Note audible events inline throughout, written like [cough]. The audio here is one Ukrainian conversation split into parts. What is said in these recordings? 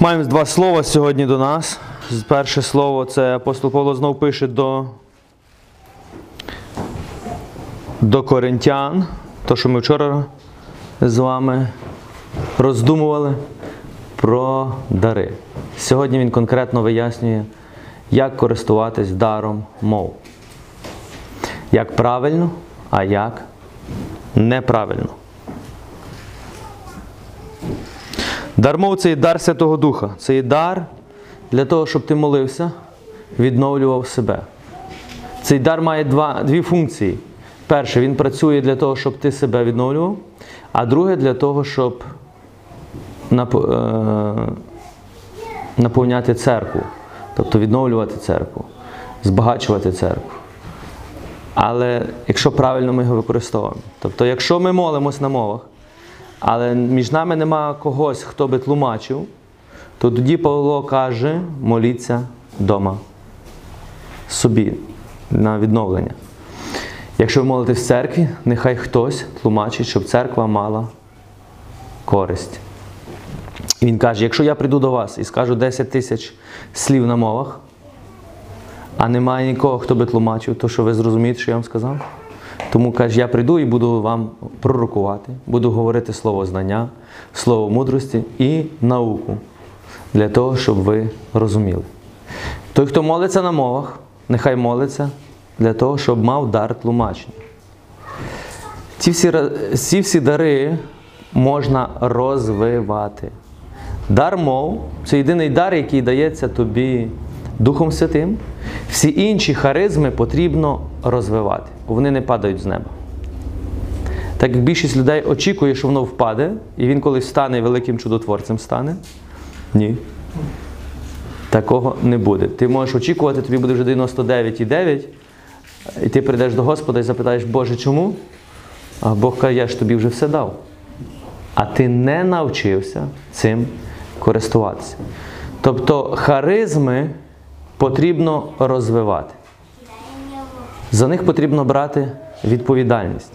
Маємо два слова сьогодні до нас. Перше слово це апостол Павло знов пише до, до коринтян. То, що ми вчора з вами роздумували про дари. Сьогодні він конкретно вияснює, як користуватись даром мов. Як правильно, а як неправильно. Дар мов це є дар Святого Духа. Це є дар для того, щоб ти молився, відновлював себе. Цей дар має два, дві функції. Перше, він працює для того, щоб ти себе відновлював, а друге для того, щоб е, наповняти церкву, тобто відновлювати церкву, збагачувати церкву. Але якщо правильно ми його використовуємо. Тобто, якщо ми молимось на мовах, але між нами нема когось, хто би тлумачив, то тоді Павло каже, моліться вдома собі на відновлення. Якщо ви молитесь в церкві, нехай хтось тлумачить, щоб церква мала користь. І він каже: якщо я прийду до вас і скажу 10 тисяч слів на мовах, а немає нікого, хто би тлумачив, то що ви зрозумієте, що я вам сказав? Тому каже, я прийду і буду вам пророкувати, буду говорити слово знання, слово мудрості і науку для того, щоб ви розуміли. Той, хто молиться на мовах, нехай молиться для того, щоб мав дар тлумачення. Ці всі, ці всі дари можна розвивати. Дар мов це єдиний дар, який дається тобі Духом Святим. Всі інші харизми потрібно розвивати, вони не падають з неба. Так як більшість людей очікує, що воно впаде, і він колись стане великим чудотворцем стане. Ні. Такого не буде. Ти можеш очікувати, тобі буде вже 99,9, і ти прийдеш до Господа і запитаєш, Боже, чому? А Бог каже, я ж тобі вже все дав. А ти не навчився цим користуватися. Тобто харизми потрібно розвивати. За них потрібно брати відповідальність.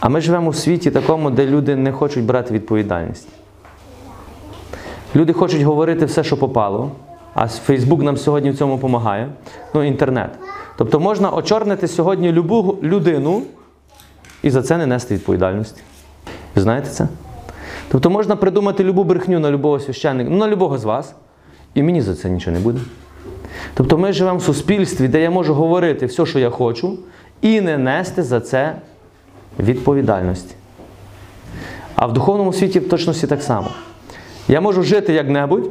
А ми живемо в світі такому, де люди не хочуть брати відповідальність. Люди хочуть говорити все, що попало, а Фейсбук нам сьогодні в цьому допомагає. Ну, інтернет. Тобто можна очорнити сьогодні любу людину і за це не нести відповідальності. Ви знаєте це? Тобто можна придумати любу брехню на любого священника, ну на любого з вас, і мені за це нічого не буде. Тобто ми живемо в суспільстві, де я можу говорити все, що я хочу, і не нести за це відповідальності. А в духовному світі в точності так само. Я можу жити як-небудь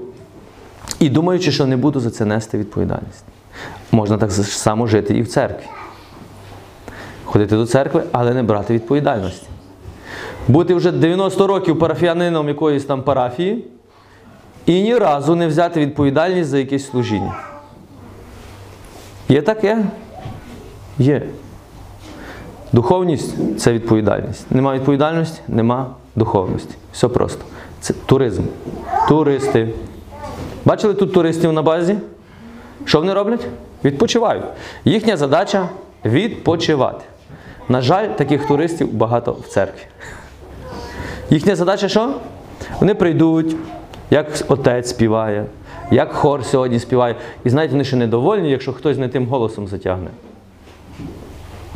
і думаючи, що не буду за це нести відповідальність. Можна так само жити і в церкві. Ходити до церкви, але не брати відповідальності. Бути вже 90 років парафіянином якоїсь там парафії і ні разу не взяти відповідальність за якесь служіння. Є таке? Є. Духовність це відповідальність. Нема відповідальності, нема духовності. Все просто. Це туризм. Туристи. Бачили тут туристів на базі? Що вони роблять? Відпочивають. Їхня задача відпочивати. На жаль, таких туристів багато в церкві. Їхня задача що? Вони прийдуть, як отець співає, як хор сьогодні співає. І знаєте, вони ще недовольні, якщо хтось не тим голосом затягне.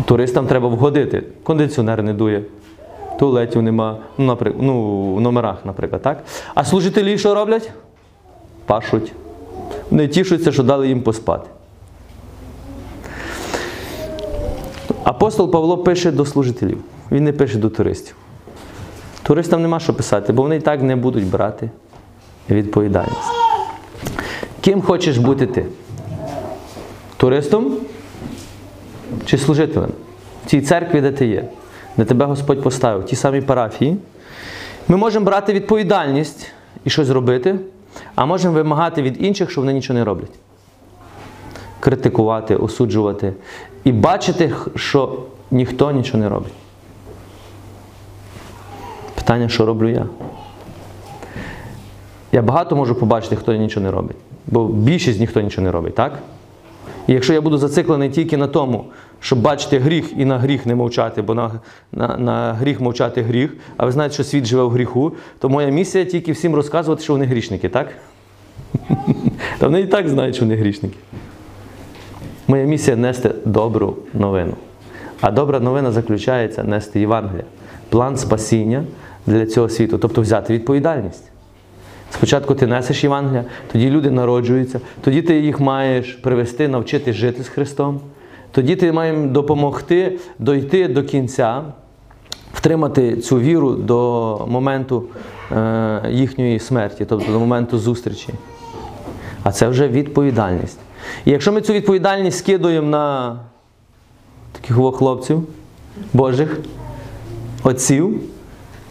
Туристам треба вгодити. Кондиціонер не дує, туалетів нема, ну, наприк... ну, в номерах, наприклад. так? А служителі що роблять? Пашуть. Вони тішуться, що дали їм поспати. Апостол Павло пише до служителів, він не пише до туристів. Туристам нема що писати, бо вони і так не будуть брати відповідальність. Ким хочеш бути ти? Туристом чи служителем? В цій церкві, де ти є, де тебе Господь поставив, в тій самій парафії. Ми можемо брати відповідальність і щось робити, а можемо вимагати від інших, що вони нічого не роблять. Критикувати, осуджувати і бачити, що ніхто нічого не робить. Питання, що роблю я? Я багато можу побачити, хто нічого не робить. Бо більшість ніхто нічого не робить, так? І якщо я буду зациклений тільки на тому, щоб бачити гріх і на гріх не мовчати, бо на, на, на гріх мовчати гріх, а ви знаєте, що світ живе в гріху, то моя місія тільки всім розказувати, що вони грішники, так? [laughs] Та вони і так знають, що вони грішники. Моя місія нести добру новину. А добра новина заключається нести Євангелія, план спасіння для цього світу, тобто взяти відповідальність. Спочатку ти несеш Євангелія, тоді люди народжуються, тоді ти їх маєш привести, навчити жити з Христом. Тоді ти маєш допомогти дойти до кінця, втримати цю віру до моменту е, їхньої смерті, тобто до моменту зустрічі. А це вже відповідальність. І якщо ми цю відповідальність скидуємо на таких хлопців, Божих отців,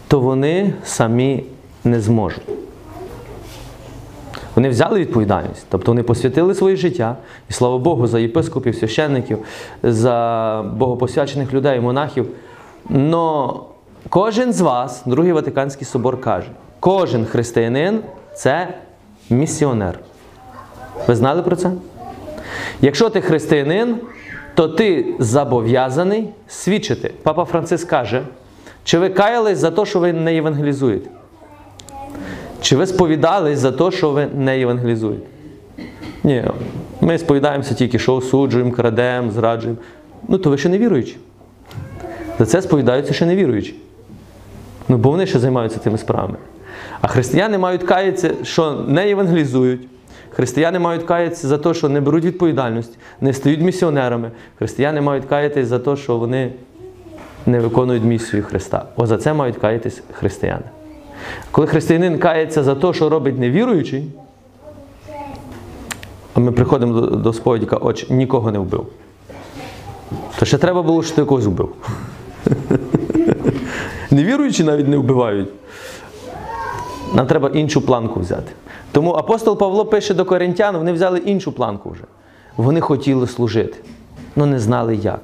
то вони самі не зможуть. Вони взяли відповідальність, тобто вони посвятили своє життя, і слава Богу, за єпископів, священників, за богопосвячених людей, монахів. Но кожен з вас, Другий Ватиканський собор каже, кожен християнин це місіонер. Ви знали про це? Якщо ти християнин, то ти зобов'язаний свідчити. Папа Франциск каже, чи ви каялись за те, що ви не євангелізуєте? Чи ви сповідались за те, що ви не євангелізуєте? Ні, ми сповідаємося тільки, що осуджуємо, крадемо, зраджуємо. Ну, то ви ще не віруючі. За це сповідаються ще не віруючі. Ну, бо вони ще займаються тими справами. А християни мають каятися, що не євангелізують. Християни мають каятися за те, що не беруть відповідальність, не стають місіонерами. Християни мають каятися за те, що вони не виконують місію Христа. О, за це мають каятись християни. Коли християнин кається за те, що робить невіруючий, а ми приходимо до, сповіді, каже, отче, нікого не вбив. То ще треба було, що ти когось вбив. [laughs] Невіруючі навіть не вбивають. Нам треба іншу планку взяти. Тому апостол Павло пише до коринтян, вони взяли іншу планку вже. Вони хотіли служити, але не знали як.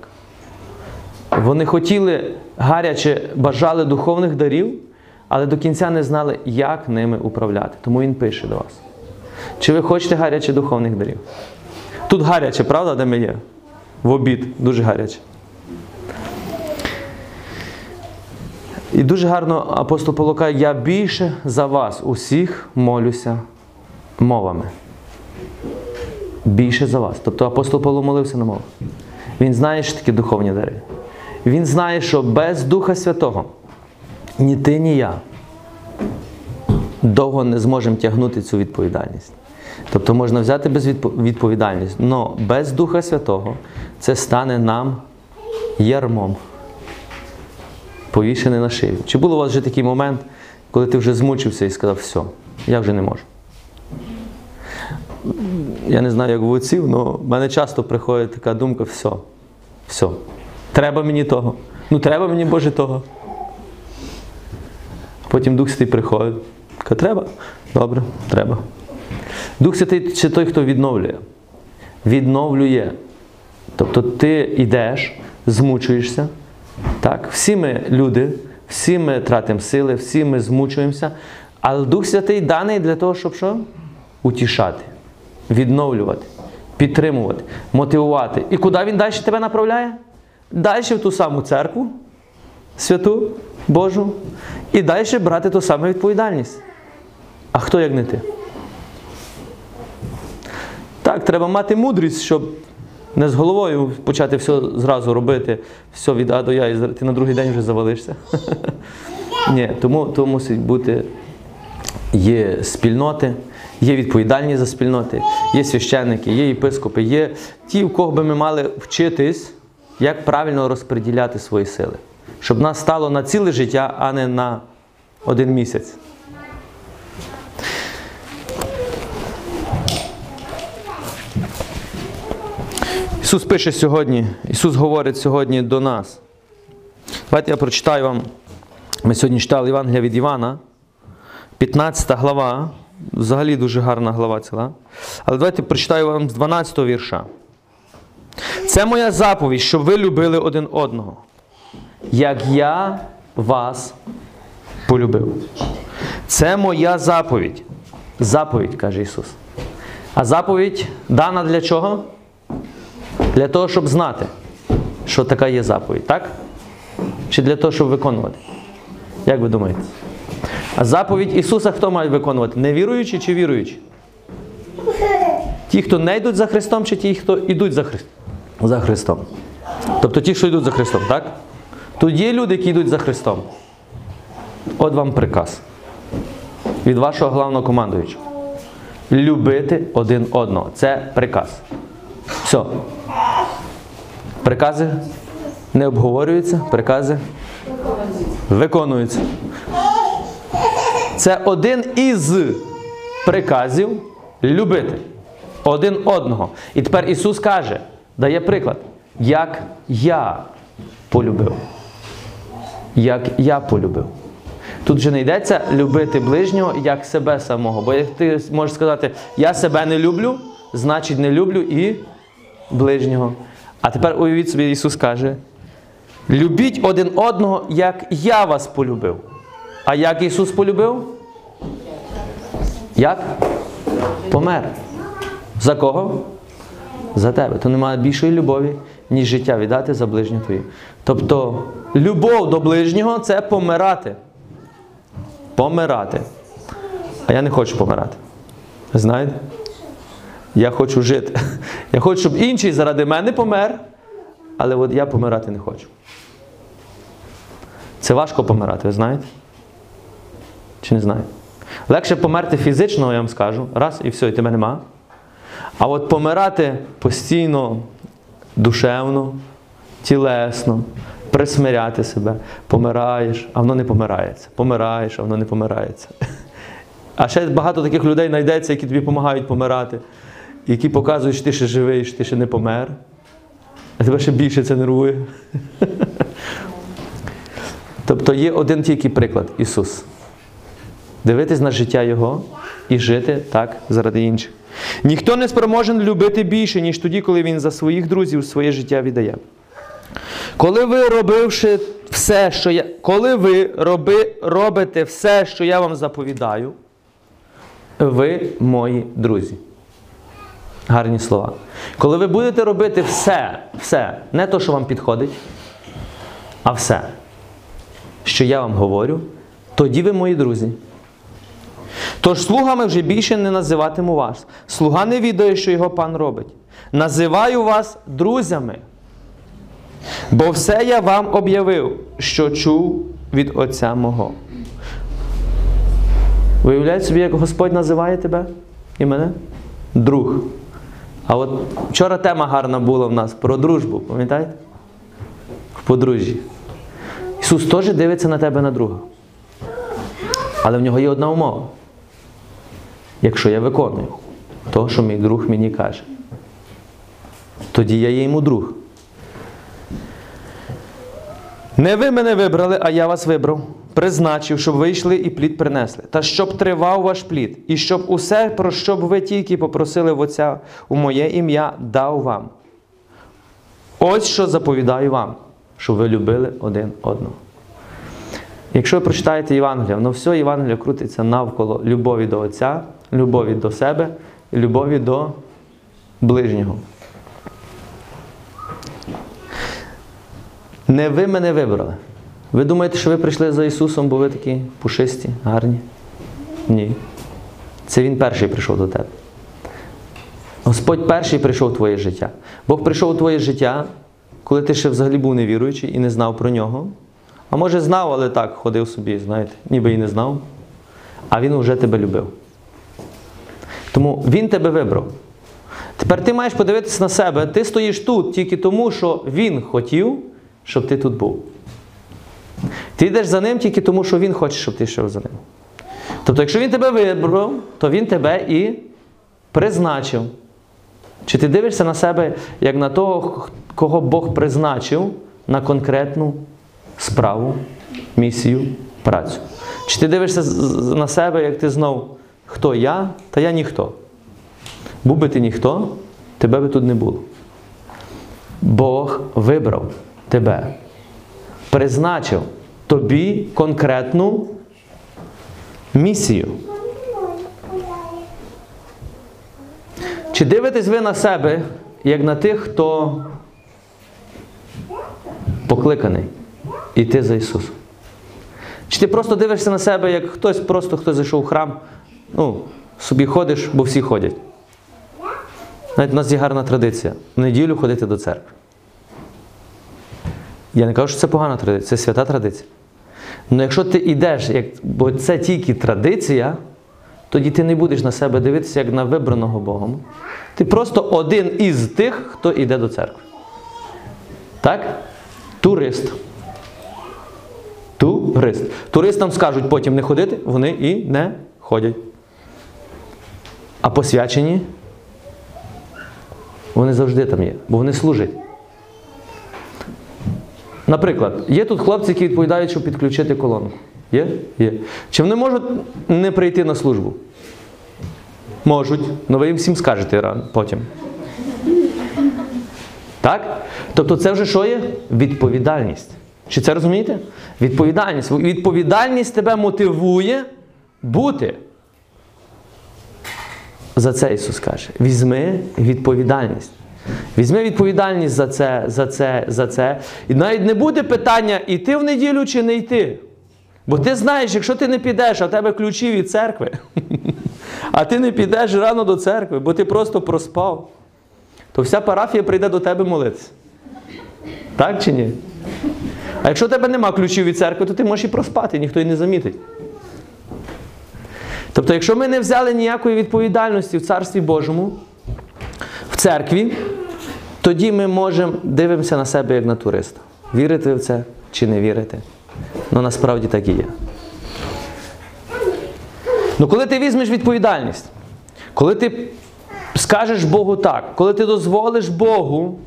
Вони хотіли гаряче бажали духовних дарів, але до кінця не знали, як ними управляти. Тому він пише до вас. Чи ви хочете гаряче духовних дарів? Тут гаряче, правда, де ми є? В обід, дуже гаряче. І дуже гарно апостол Павло каже, я більше за вас усіх молюся мовами. Більше за вас. Тобто апостол Павло молився на мовах. Він знає, що такі духовні дари. Він знає, що без Духа Святого ні ти, ні я довго не зможемо тягнути цю відповідальність. Тобто можна взяти без відповідальність, але без Духа Святого це стане нам ярмом, повішене на шию. Чи був у вас вже такий момент, коли ти вже змучився і сказав, все, я вже не можу? Я не знаю, як в отців, але в мене часто приходить така думка, все, все, треба мені того. Ну треба мені Боже того. Потім Дух Святий приходить. Каже, треба? Добре, треба. Дух Святий це той, хто відновлює. Відновлює. Тобто ти йдеш, змучуєшся. Так? Всі ми люди, всі ми тратимо сили, всі ми змучуємося. Але Дух Святий даний для того, щоб що? Утішати, відновлювати, підтримувати, мотивувати. І куди він далі тебе направляє? Далі в ту саму церкву, святу, Божу, і далі брати ту саму відповідальність. А хто як не ти? Так, треба мати мудрість, щоб не з головою почати все зразу робити, все від А до Я, і ти на другий день вже завалишся. [laughs] Ні, тому, тому мусить бути є спільноти, є відповідальність за спільноти, є священники, є єпископи, є ті, у кого би ми мали вчитись, як правильно розподіляти свої сили. Щоб нас стало на ціле життя, а не на один місяць. Ісус пише сьогодні, Ісус говорить сьогодні до нас. Давайте я прочитаю вам. Ми сьогодні читали Євангелія від Івана, 15 глава. Взагалі дуже гарна глава ціла. Але давайте прочитаю вам з 12 вірша. Це моя заповідь, щоб ви любили один одного, як я вас полюбив. Це моя заповідь. Заповідь, каже Ісус. А заповідь дана для чого? Для того, щоб знати, що така є заповідь, так? Чи для того, щоб виконувати? Як ви думаєте? А заповідь Ісуса хто має виконувати? Невіруючі чи віруючі? Ті, хто не йдуть за Христом, чи ті, хто йдуть за, Хри... за Христом? Тобто ті, що йдуть за Христом, так? Тут є люди, які йдуть за Христом. От вам приказ. Від вашого главного командуючого. Любити один одного. Це приказ. Все. Прикази не обговорюються, прикази виконуються. Це один із приказів любити один одного. І тепер Ісус каже, дає приклад, як я полюбив. Як я полюбив. Тут вже не йдеться любити ближнього як себе самого. Бо як ти можеш сказати, я себе не люблю, значить не люблю і ближнього. А тепер уявіть собі, Ісус каже: любіть один одного, як я вас полюбив. А як Ісус полюбив? Як? Помер. За кого? За тебе. То немає більшої любові, ніж життя віддати за ближнього твої. Тобто, любов до ближнього це помирати. Помирати. А я не хочу помирати. Знаєте? Я хочу жити. [laughs] Я хочу, щоб інший заради мене помер, але от я помирати не хочу. Це важко помирати, ви знаєте? Чи не знаєте? Легше померти фізично, я вам скажу, раз і все, і тебе нема. А от помирати постійно, душевно, тілесно, присмиряти себе, помираєш, а воно не помирається. Помираєш, а воно не помирається. А ще багато таких людей знайдеться, які тобі допомагають помирати, які показують, що ти ще живий, що ти ще не помер. А тебе ще більше це нервує. Тобто є один тільки приклад Ісус. Дивитись на життя Його і жити так заради інших. Ніхто не спроможен любити більше, ніж тоді, коли він за своїх друзів своє життя віддає. Коли ви робивши все, що я. Коли ви роби, робите все, що я вам заповідаю, ви мої друзі. Гарні слова. Коли ви будете робити все, все, не то, що вам підходить, а все, що я вам говорю, тоді ви мої друзі. Тож слугами вже більше не називатиму вас. Слуга не відає, що його пан робить. Називаю вас друзями. Бо все я вам об'явив, що чув від Отця мого. Виявляєте собі, як Господь називає тебе і мене? Друг. А от вчора тема гарна була в нас про дружбу, пам'ятаєте? В подружжі. Ісус теж дивиться на тебе на друга. Але в нього є одна умова. Якщо я виконую то, що мій друг мені каже, тоді я є йому друг. Не ви мене вибрали, а я вас вибрав, призначив, щоб ви йшли і плід принесли, та щоб тривав ваш плід, і щоб усе, про що б ви тільки попросили в Отця у моє ім'я, дав вам. Ось що заповідаю вам, щоб ви любили один одного. Якщо ви прочитаєте Євангелія, воно все Євангелія крутиться навколо любові до Отця, любові до себе і любові до ближнього. Не ви мене вибрали. Ви думаєте, що ви прийшли за Ісусом, бо ви такі пушисті, гарні? Ні. Це Він перший прийшов до тебе. Господь перший прийшов у твоє життя. Бог прийшов у твоє життя, коли ти ще взагалі був невіруючий і не знав про нього. А може знав, але так, ходив собі, знаєте, ніби і не знав. А Він вже тебе любив. Тому Він тебе вибрав. Тепер ти маєш подивитися на себе. Ти стоїш тут тільки тому, що Він хотів, щоб ти тут був. Ти йдеш за ним тільки тому, що Він хоче, щоб ти йшов за ним. Тобто, якщо він тебе вибрав, то він тебе і призначив. Чи ти дивишся на себе як на того, кого Бог призначив на конкретну справу, місію, працю? Чи ти дивишся на себе, як ти знов, хто я, та я ніхто. Був би ти ніхто, тебе би тут не було. Бог вибрав тебе, призначив тобі конкретну місію. Чи дивитесь ви на себе, як на тих, хто покликаний іти за Ісусом? Чи ти просто дивишся на себе, як хтось просто хто зайшов в храм, ну, собі ходиш, бо всі ходять. Навіть у нас є гарна традиція в неділю ходити до церкви. Я не кажу, що це погана традиція, це свята традиція. Але якщо ти йдеш, як, бо це тільки традиція, тоді ти не будеш на себе дивитися як на вибраного Богом. Ти просто один із тих, хто йде до церкви. Так? Турист. Турист. Туристам скажуть потім не ходити, вони і не ходять. А посвячені вони завжди там є, бо вони служать. Наприклад, є тут хлопці, які відповідають, щоб підключити колонку. Є? Є. Чи вони можуть не прийти на службу? Можуть. але ви їм всім скажете потім. Так? Тобто це вже що є? Відповідальність. Чи це розумієте? Відповідальність. Відповідальність тебе мотивує бути. За це Ісус каже. Візьми відповідальність. Візьми відповідальність за це, за це, за це. І навіть не буде питання, йти в неділю чи не йти. Бо ти знаєш, якщо ти не підеш, а в тебе ключі від церкви, [laughs] а ти не підеш рано до церкви, бо ти просто проспав, то вся парафія прийде до тебе молитися. Так чи ні? А якщо у тебе нема ключів від церкви, то ти можеш і проспати, ніхто й не замітить. Тобто, якщо ми не взяли ніякої відповідальності в Царстві Божому, в церкві, тоді ми можемо дивимося на себе як на туриста. Вірите в це чи не вірите? Ну насправді так і є. Ну коли ти візьмеш відповідальність, коли ти скажеш Богу так, коли ти дозволиш Богу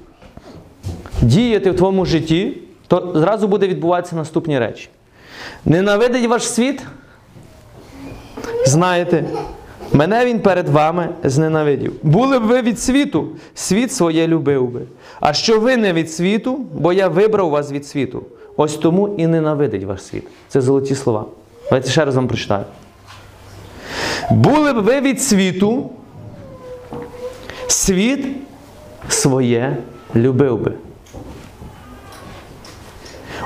діяти в твоєму житті, то зразу буде відбуватися наступні речі. Ненавидить ваш світ? Знаєте, мене він перед вами зненавидів. Були б ви від світу, світ своє любив би. А що ви не від світу, бо я вибрав вас від світу. Ось тому і ненавидить ваш світ. Це золоті слова. Давайте ще раз вам прочитаю. Були б ви від світу, світ своє любив би.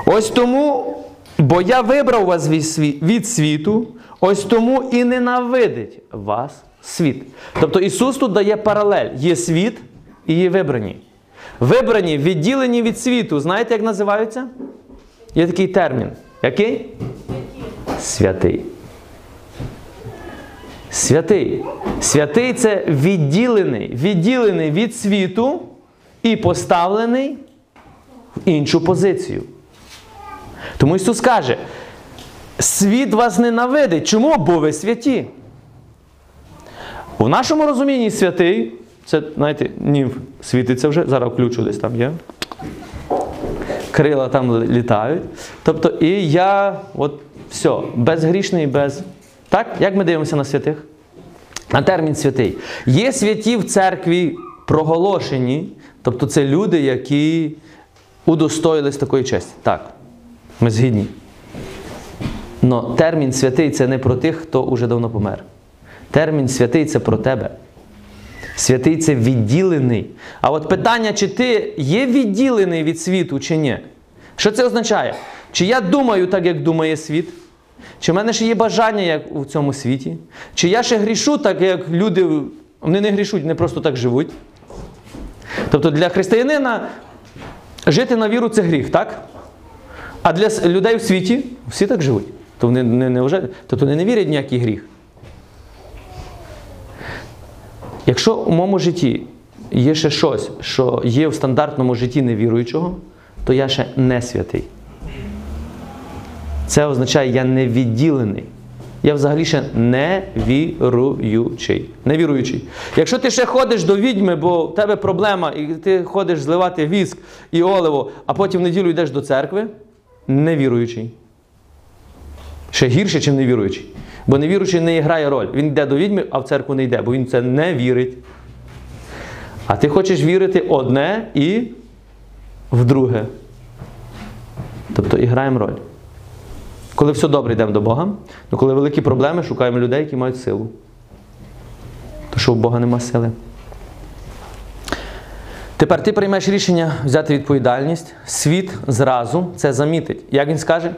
Ось тому, бо я вибрав вас від світу, ось тому і ненавидить вас світ. Тобто Ісус тут дає паралель. Є світ і є вибрані. Вибрані, відділені від світу. Знаєте, як називаються? Є такий термін. Який? Святий. Святий. Святий це відділений, відділений від світу і поставлений в іншу позицію. Тому Ісус каже, світ вас ненавидить. Чому? Бо ви святі. У нашому розумінні святий, це, знаєте, німф світиться вже, зараз включу десь там є. Крила там літають. Тобто, і я, от, все, безгрішний, без. Так? Як ми дивимося на святих? На термін святий. Є святі в церкві проголошені, тобто це люди, які удостоїлись такої честі. Так. Ми згідні. Но термін святий це не про тих, хто уже давно помер. Термін святий це про тебе. Святий це відділений. А от питання, чи ти є відділений від світу, чи ні? Що це означає? Чи я думаю так, як думає світ? Чи в мене ще є бажання, як у цьому світі? Чи я ще грішу так, як люди, вони не грішуть, вони просто так живуть? Тобто для християнина жити на віру це гріх, так? А для людей в світі всі так живуть. То вони не, не вже, тобто не вірять в ніякий гріх. Якщо у моєму житті є ще щось, що є в стандартному житті невіруючого, то я ще не святий. Це означає, я не відділений. Я взагалі ще не віруючий. Невіруючий. Якщо ти ще ходиш до відьми, бо в тебе проблема, і ти ходиш зливати віск і оливо, а потім в неділю йдеш до церкви, невіруючий. Ще гірше, ніж невіруючий. Бо невіруючий не грає роль. Він йде до відьми, а в церкву не йде, бо він це не вірить. А ти хочеш вірити одне і в друге. Тобто і граємо роль. Коли все добре, йдемо до Бога, але коли великі проблеми, шукаємо людей, які мають силу. То що у Бога нема сили. Тепер ти приймеш рішення взяти відповідальність. Світ зразу це замітить. Як він скаже?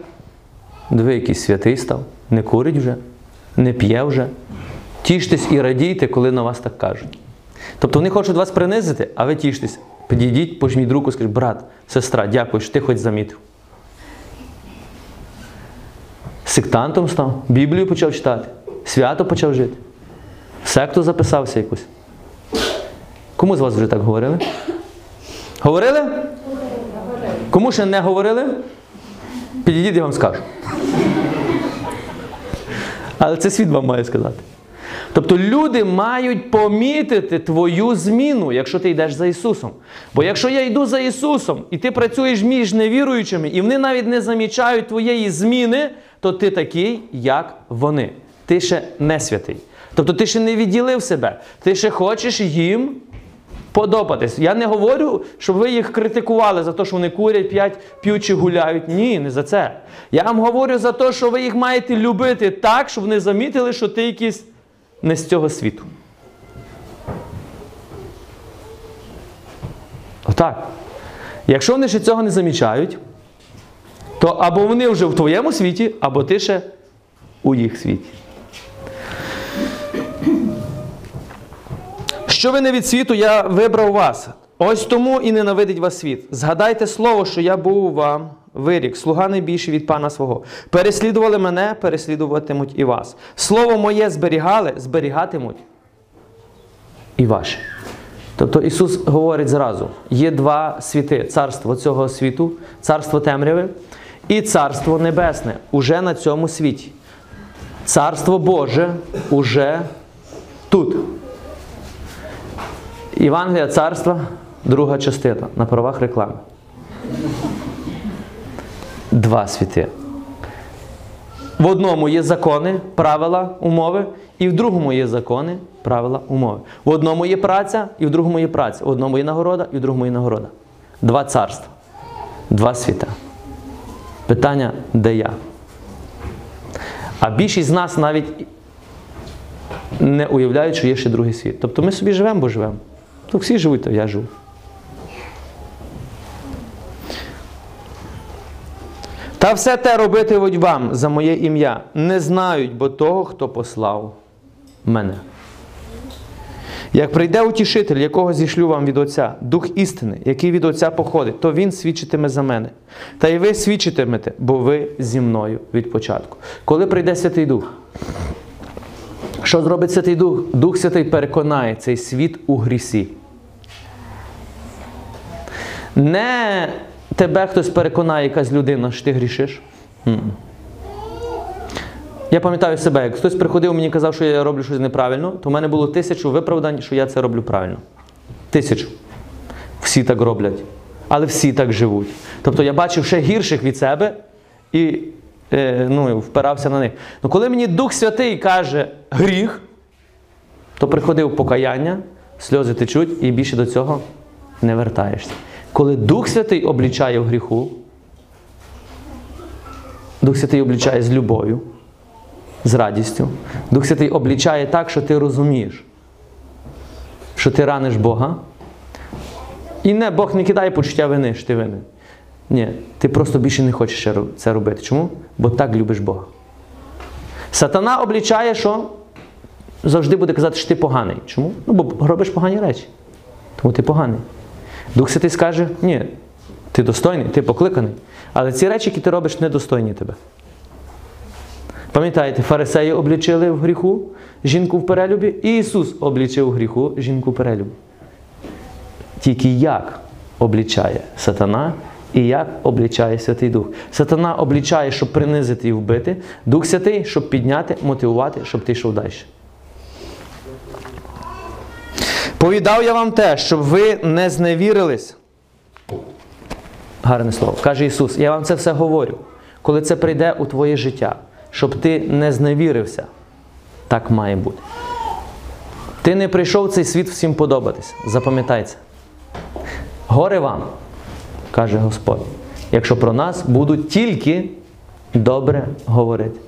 Диви, який святий став, не курить вже, не п'є вже. Тіштесь і радійте, коли на вас так кажуть. Тобто вони хочуть вас принизити, а ви тіштесь. Підійдіть, пожміть руку, скажіть, брат, сестра, дякую, що ти хоч замітив. Сектантом став, Біблію почав читати, свято почав жити. В секту записався якусь. Кому з вас вже так говорили? Говорили? Кому ще не говорили? Підійдіть, я вам скажу. Але це світ вам має сказати. Тобто люди мають помітити твою зміну, якщо ти йдеш за Ісусом. Бо якщо я йду за Ісусом, і ти працюєш між невіруючими, і вони навіть не замічають твоєї зміни, то ти такий, як вони. Ти ще не святий. Тобто ти ще не відділив себе, ти ще хочеш їм подобатись. Я не говорю, щоб ви їх критикували за те, що вони курять, п'ять, п'ють чи гуляють. Ні, не за це. Я вам говорю за те, що ви їх маєте любити так, щоб вони замітили, що ти якийсь не з цього світу. Отак. Якщо вони ще цього не замічають, то або вони вже в твоєму світі, або ти ще у їх світі. Що ви не від світу, я вибрав вас. Ось тому і ненавидить вас світ. Згадайте слово, що я був вам вирік, слуга найбільший від пана свого. Переслідували мене, переслідуватимуть і вас. Слово моє зберігали, зберігатимуть і ваші. Тобто Ісус говорить зразу: є два світи: царство цього світу, царство темряви і царство небесне уже на цьому світі. Царство Боже уже тут. Євангелія царства, друга частина на правах реклами. Два світи. В одному є закони, правила, умови, і в другому є закони, правила, умови. В одному є праця, і в другому є праця. В одному є нагорода, і в другому є нагорода. Два царства, два світа. Питання, де я? А більшість з нас навіть не уявляють, що є ще другий світ. Тобто ми собі живемо, бо живемо. То всі живуть, то я живу. Та все те робитимуть вам за моє ім'я. Не знають, бо того, хто послав мене. Як прийде утішитель, якого зішлю вам від Отця, Дух істини, який від Отця походить, то Він свідчитиме за мене. Та й ви свідчитимете, бо ви зі мною від початку. Коли прийде Святий Дух, що зробить Святий Дух? Дух Святий переконає цей світ у грісі. Не тебе хтось переконає, якась людина, що ти грішиш. Я пам'ятаю себе, як хтось приходив мені і казав, що я роблю щось неправильно, то в мене було тисячу виправдань, що я це роблю правильно. Тисячу. Всі так роблять. Але всі так живуть. Тобто я бачив ще гірших від себе і е, ну, впирався на них. Ну коли мені Дух Святий каже гріх, то приходив покаяння, сльози течуть і більше до цього не вертаєшся. Коли Дух Святий облічає в гріху, Дух Святий облічає з любов'ю, з радістю. Дух Святий облічає так, що ти розумієш, що ти раниш Бога. І не, Бог не кидає почуття вини, що ти винен. Ні, ти просто більше не хочеш це робити. Чому? Бо так любиш Бога. Сатана облічає, що завжди буде казати, що ти поганий. Чому? Ну, бо робиш погані речі. Тому ти поганий. Дух Святий скаже, ні, ти достойний, ти покликаний. Але ці речі, які ти робиш, недостойні тебе. Пам'ятаєте, фарисеї облічили в гріху жінку в перелюбі, і Ісус облічив в гріху жінку в перелюбі. Тільки як облічає сатана і як облічає Святий Дух. Сатана облічає, щоб принизити і вбити, Дух Святий, щоб підняти, мотивувати, щоб ти йшов далі. Повідав я вам те, щоб ви не зневірились. Гарне слово. Каже Ісус, я вам це все говорю, коли це прийде у твоє життя, щоб ти не зневірився. Так має бути. Ти не прийшов в цей світ всім подобатись. Запам'ятай це. Горе вам, каже Господь, якщо про нас будуть тільки добре говорити.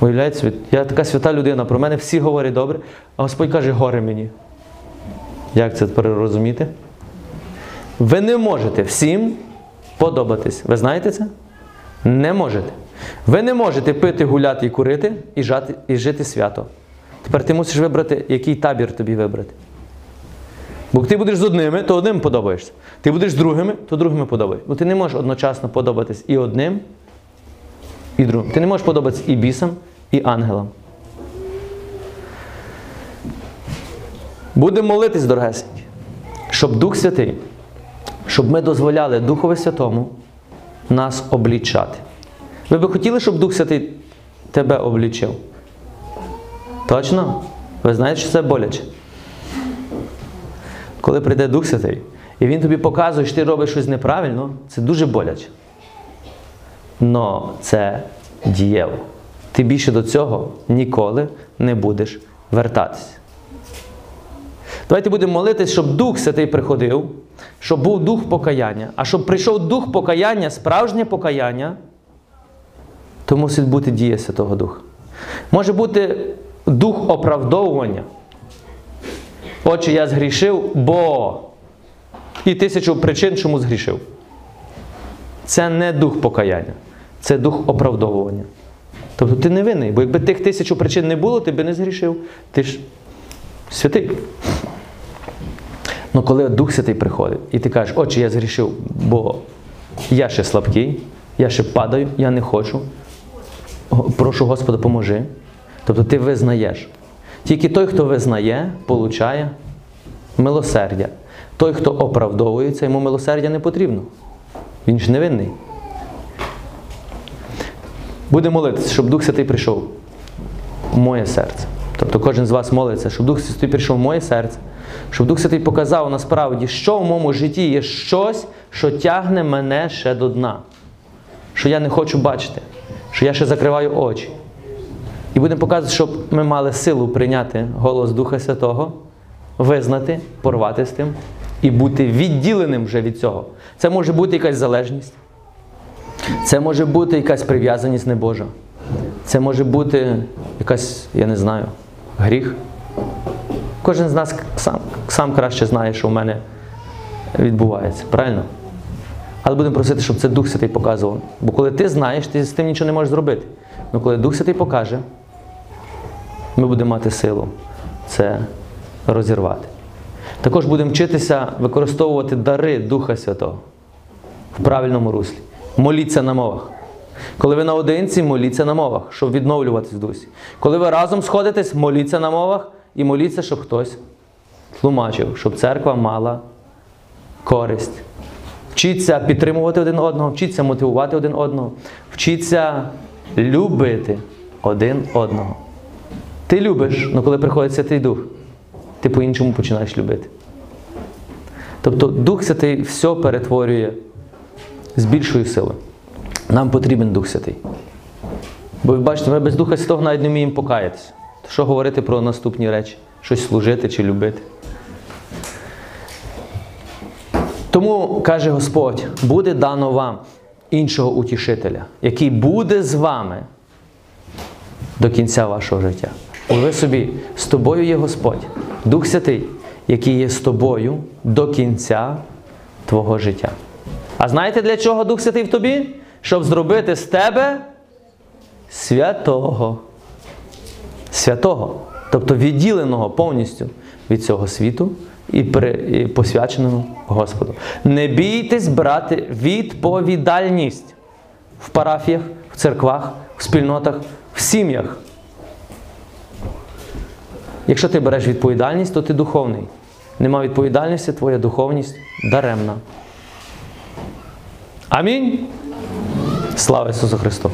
Уявляєте? Я така свята людина, про мене всі говорять добре, а Господь каже, горе мені. Як це тепер розуміти? Ви не можете всім подобатись. Ви знаєте це? Не можете. Ви не можете пити, гуляти і курити і, жати, і жити свято. Тепер ти мусиш вибрати, який табір тобі вибрати. Бо ти будеш з одними, то одним подобаєшся. Ти будеш з другими, то другими подобаєшся. Бо ти не можеш одночасно подобатись і одним, і другим. Ти не можеш подобатись і бісам, і ангелам. Будемо молитись, дорогесенькі, щоб Дух Святий, щоб ми дозволяли Духові Святому нас облічати. Ви би хотіли, щоб Дух Святий тебе облічив? Точно? Ви знаєте, що це боляче? Коли прийде Дух Святий, і Він тобі показує, що ти робиш щось неправильно, це дуже боляче. Но це дієво. Ти більше до цього ніколи не будеш вертатися. Давайте будемо молитись, щоб Дух Святий приходив, щоб був дух покаяння. А щоб прийшов дух покаяння, справжнє покаяння, то мусить бути дія Святого Духа. Може бути дух оправдовування. Отче, я згрішив, бо і тисячу причин, чому згрішив. Це не дух покаяння, це дух оправдовування. Тобто ти не винний, бо якби тих тисячу причин не було, ти би не згрішив. Ти ж святий. Ну коли Дух Святий приходить, і ти кажеш, отче, я згрішив, бо я ще слабкий, я ще падаю, я не хочу. Прошу Господа, поможи. Тобто ти визнаєш. Тільки той, хто визнає, получає милосердя. Той, хто оправдовується, йому милосердя не потрібно. Він ж невинний. Буде молитися, щоб Дух Святий прийшов в моє серце. Тобто кожен з вас молиться, щоб Дух Святий прийшов в моє серце, щоб Дух Святий показав насправді, що в моєму житті є щось, що тягне мене ще до дна. Що я не хочу бачити, що я ще закриваю очі. І будемо показувати, щоб ми мали силу прийняти голос Духа Святого, визнати, порвати з тим і бути відділеним вже від цього. Це може бути якась залежність, це може бути якась прив'язаність небожа. Це може бути якась, я не знаю, гріх. Кожен з нас сам, сам краще знає, що в мене відбувається. Правильно? Але будемо просити, щоб це Дух Святий показував. Бо коли ти знаєш, ти з тим нічого не можеш зробити. Але коли Дух Святий покаже, ми будемо мати силу це розірвати. Також будемо вчитися використовувати дари Духа Святого в правильному руслі. Моліться на мовах. Коли ви наодинці, моліться на мовах, щоб відновлюватись в дусі. Коли ви разом сходитесь, моліться на мовах і моліться, щоб хтось тлумачив, щоб церква мала користь. Вчіться підтримувати один одного, вчіться мотивувати один одного, вчіться любити один одного. Ти любиш, але коли приходить Святий Дух, ти по-іншому починаєш любити. Тобто Дух Святий все перетворює з більшою силою. Нам потрібен Дух Святий. Бо ви бачите, ми без Духа Святого навіть не вміємо покаятися. То що говорити про наступні речі? Щось служити чи любити. Тому каже Господь: буде дано вам іншого утішителя, який буде з вами до кінця вашого життя. Уяви собі, з тобою є Господь, Дух Святий, який є з тобою до кінця твого життя. А знаєте, для чого Дух Святий в тобі? Щоб зробити з тебе святого. Святого. Тобто відділеного повністю від цього світу і, при, і посвяченого Господу. Не бійтесь брати відповідальність в парафіях, в церквах, в спільнотах, в сім'ях. Якщо ти береш відповідальність, то ти духовний. Нема відповідальності, твоя духовність даремна. Амінь. Слава Ісусу Христу!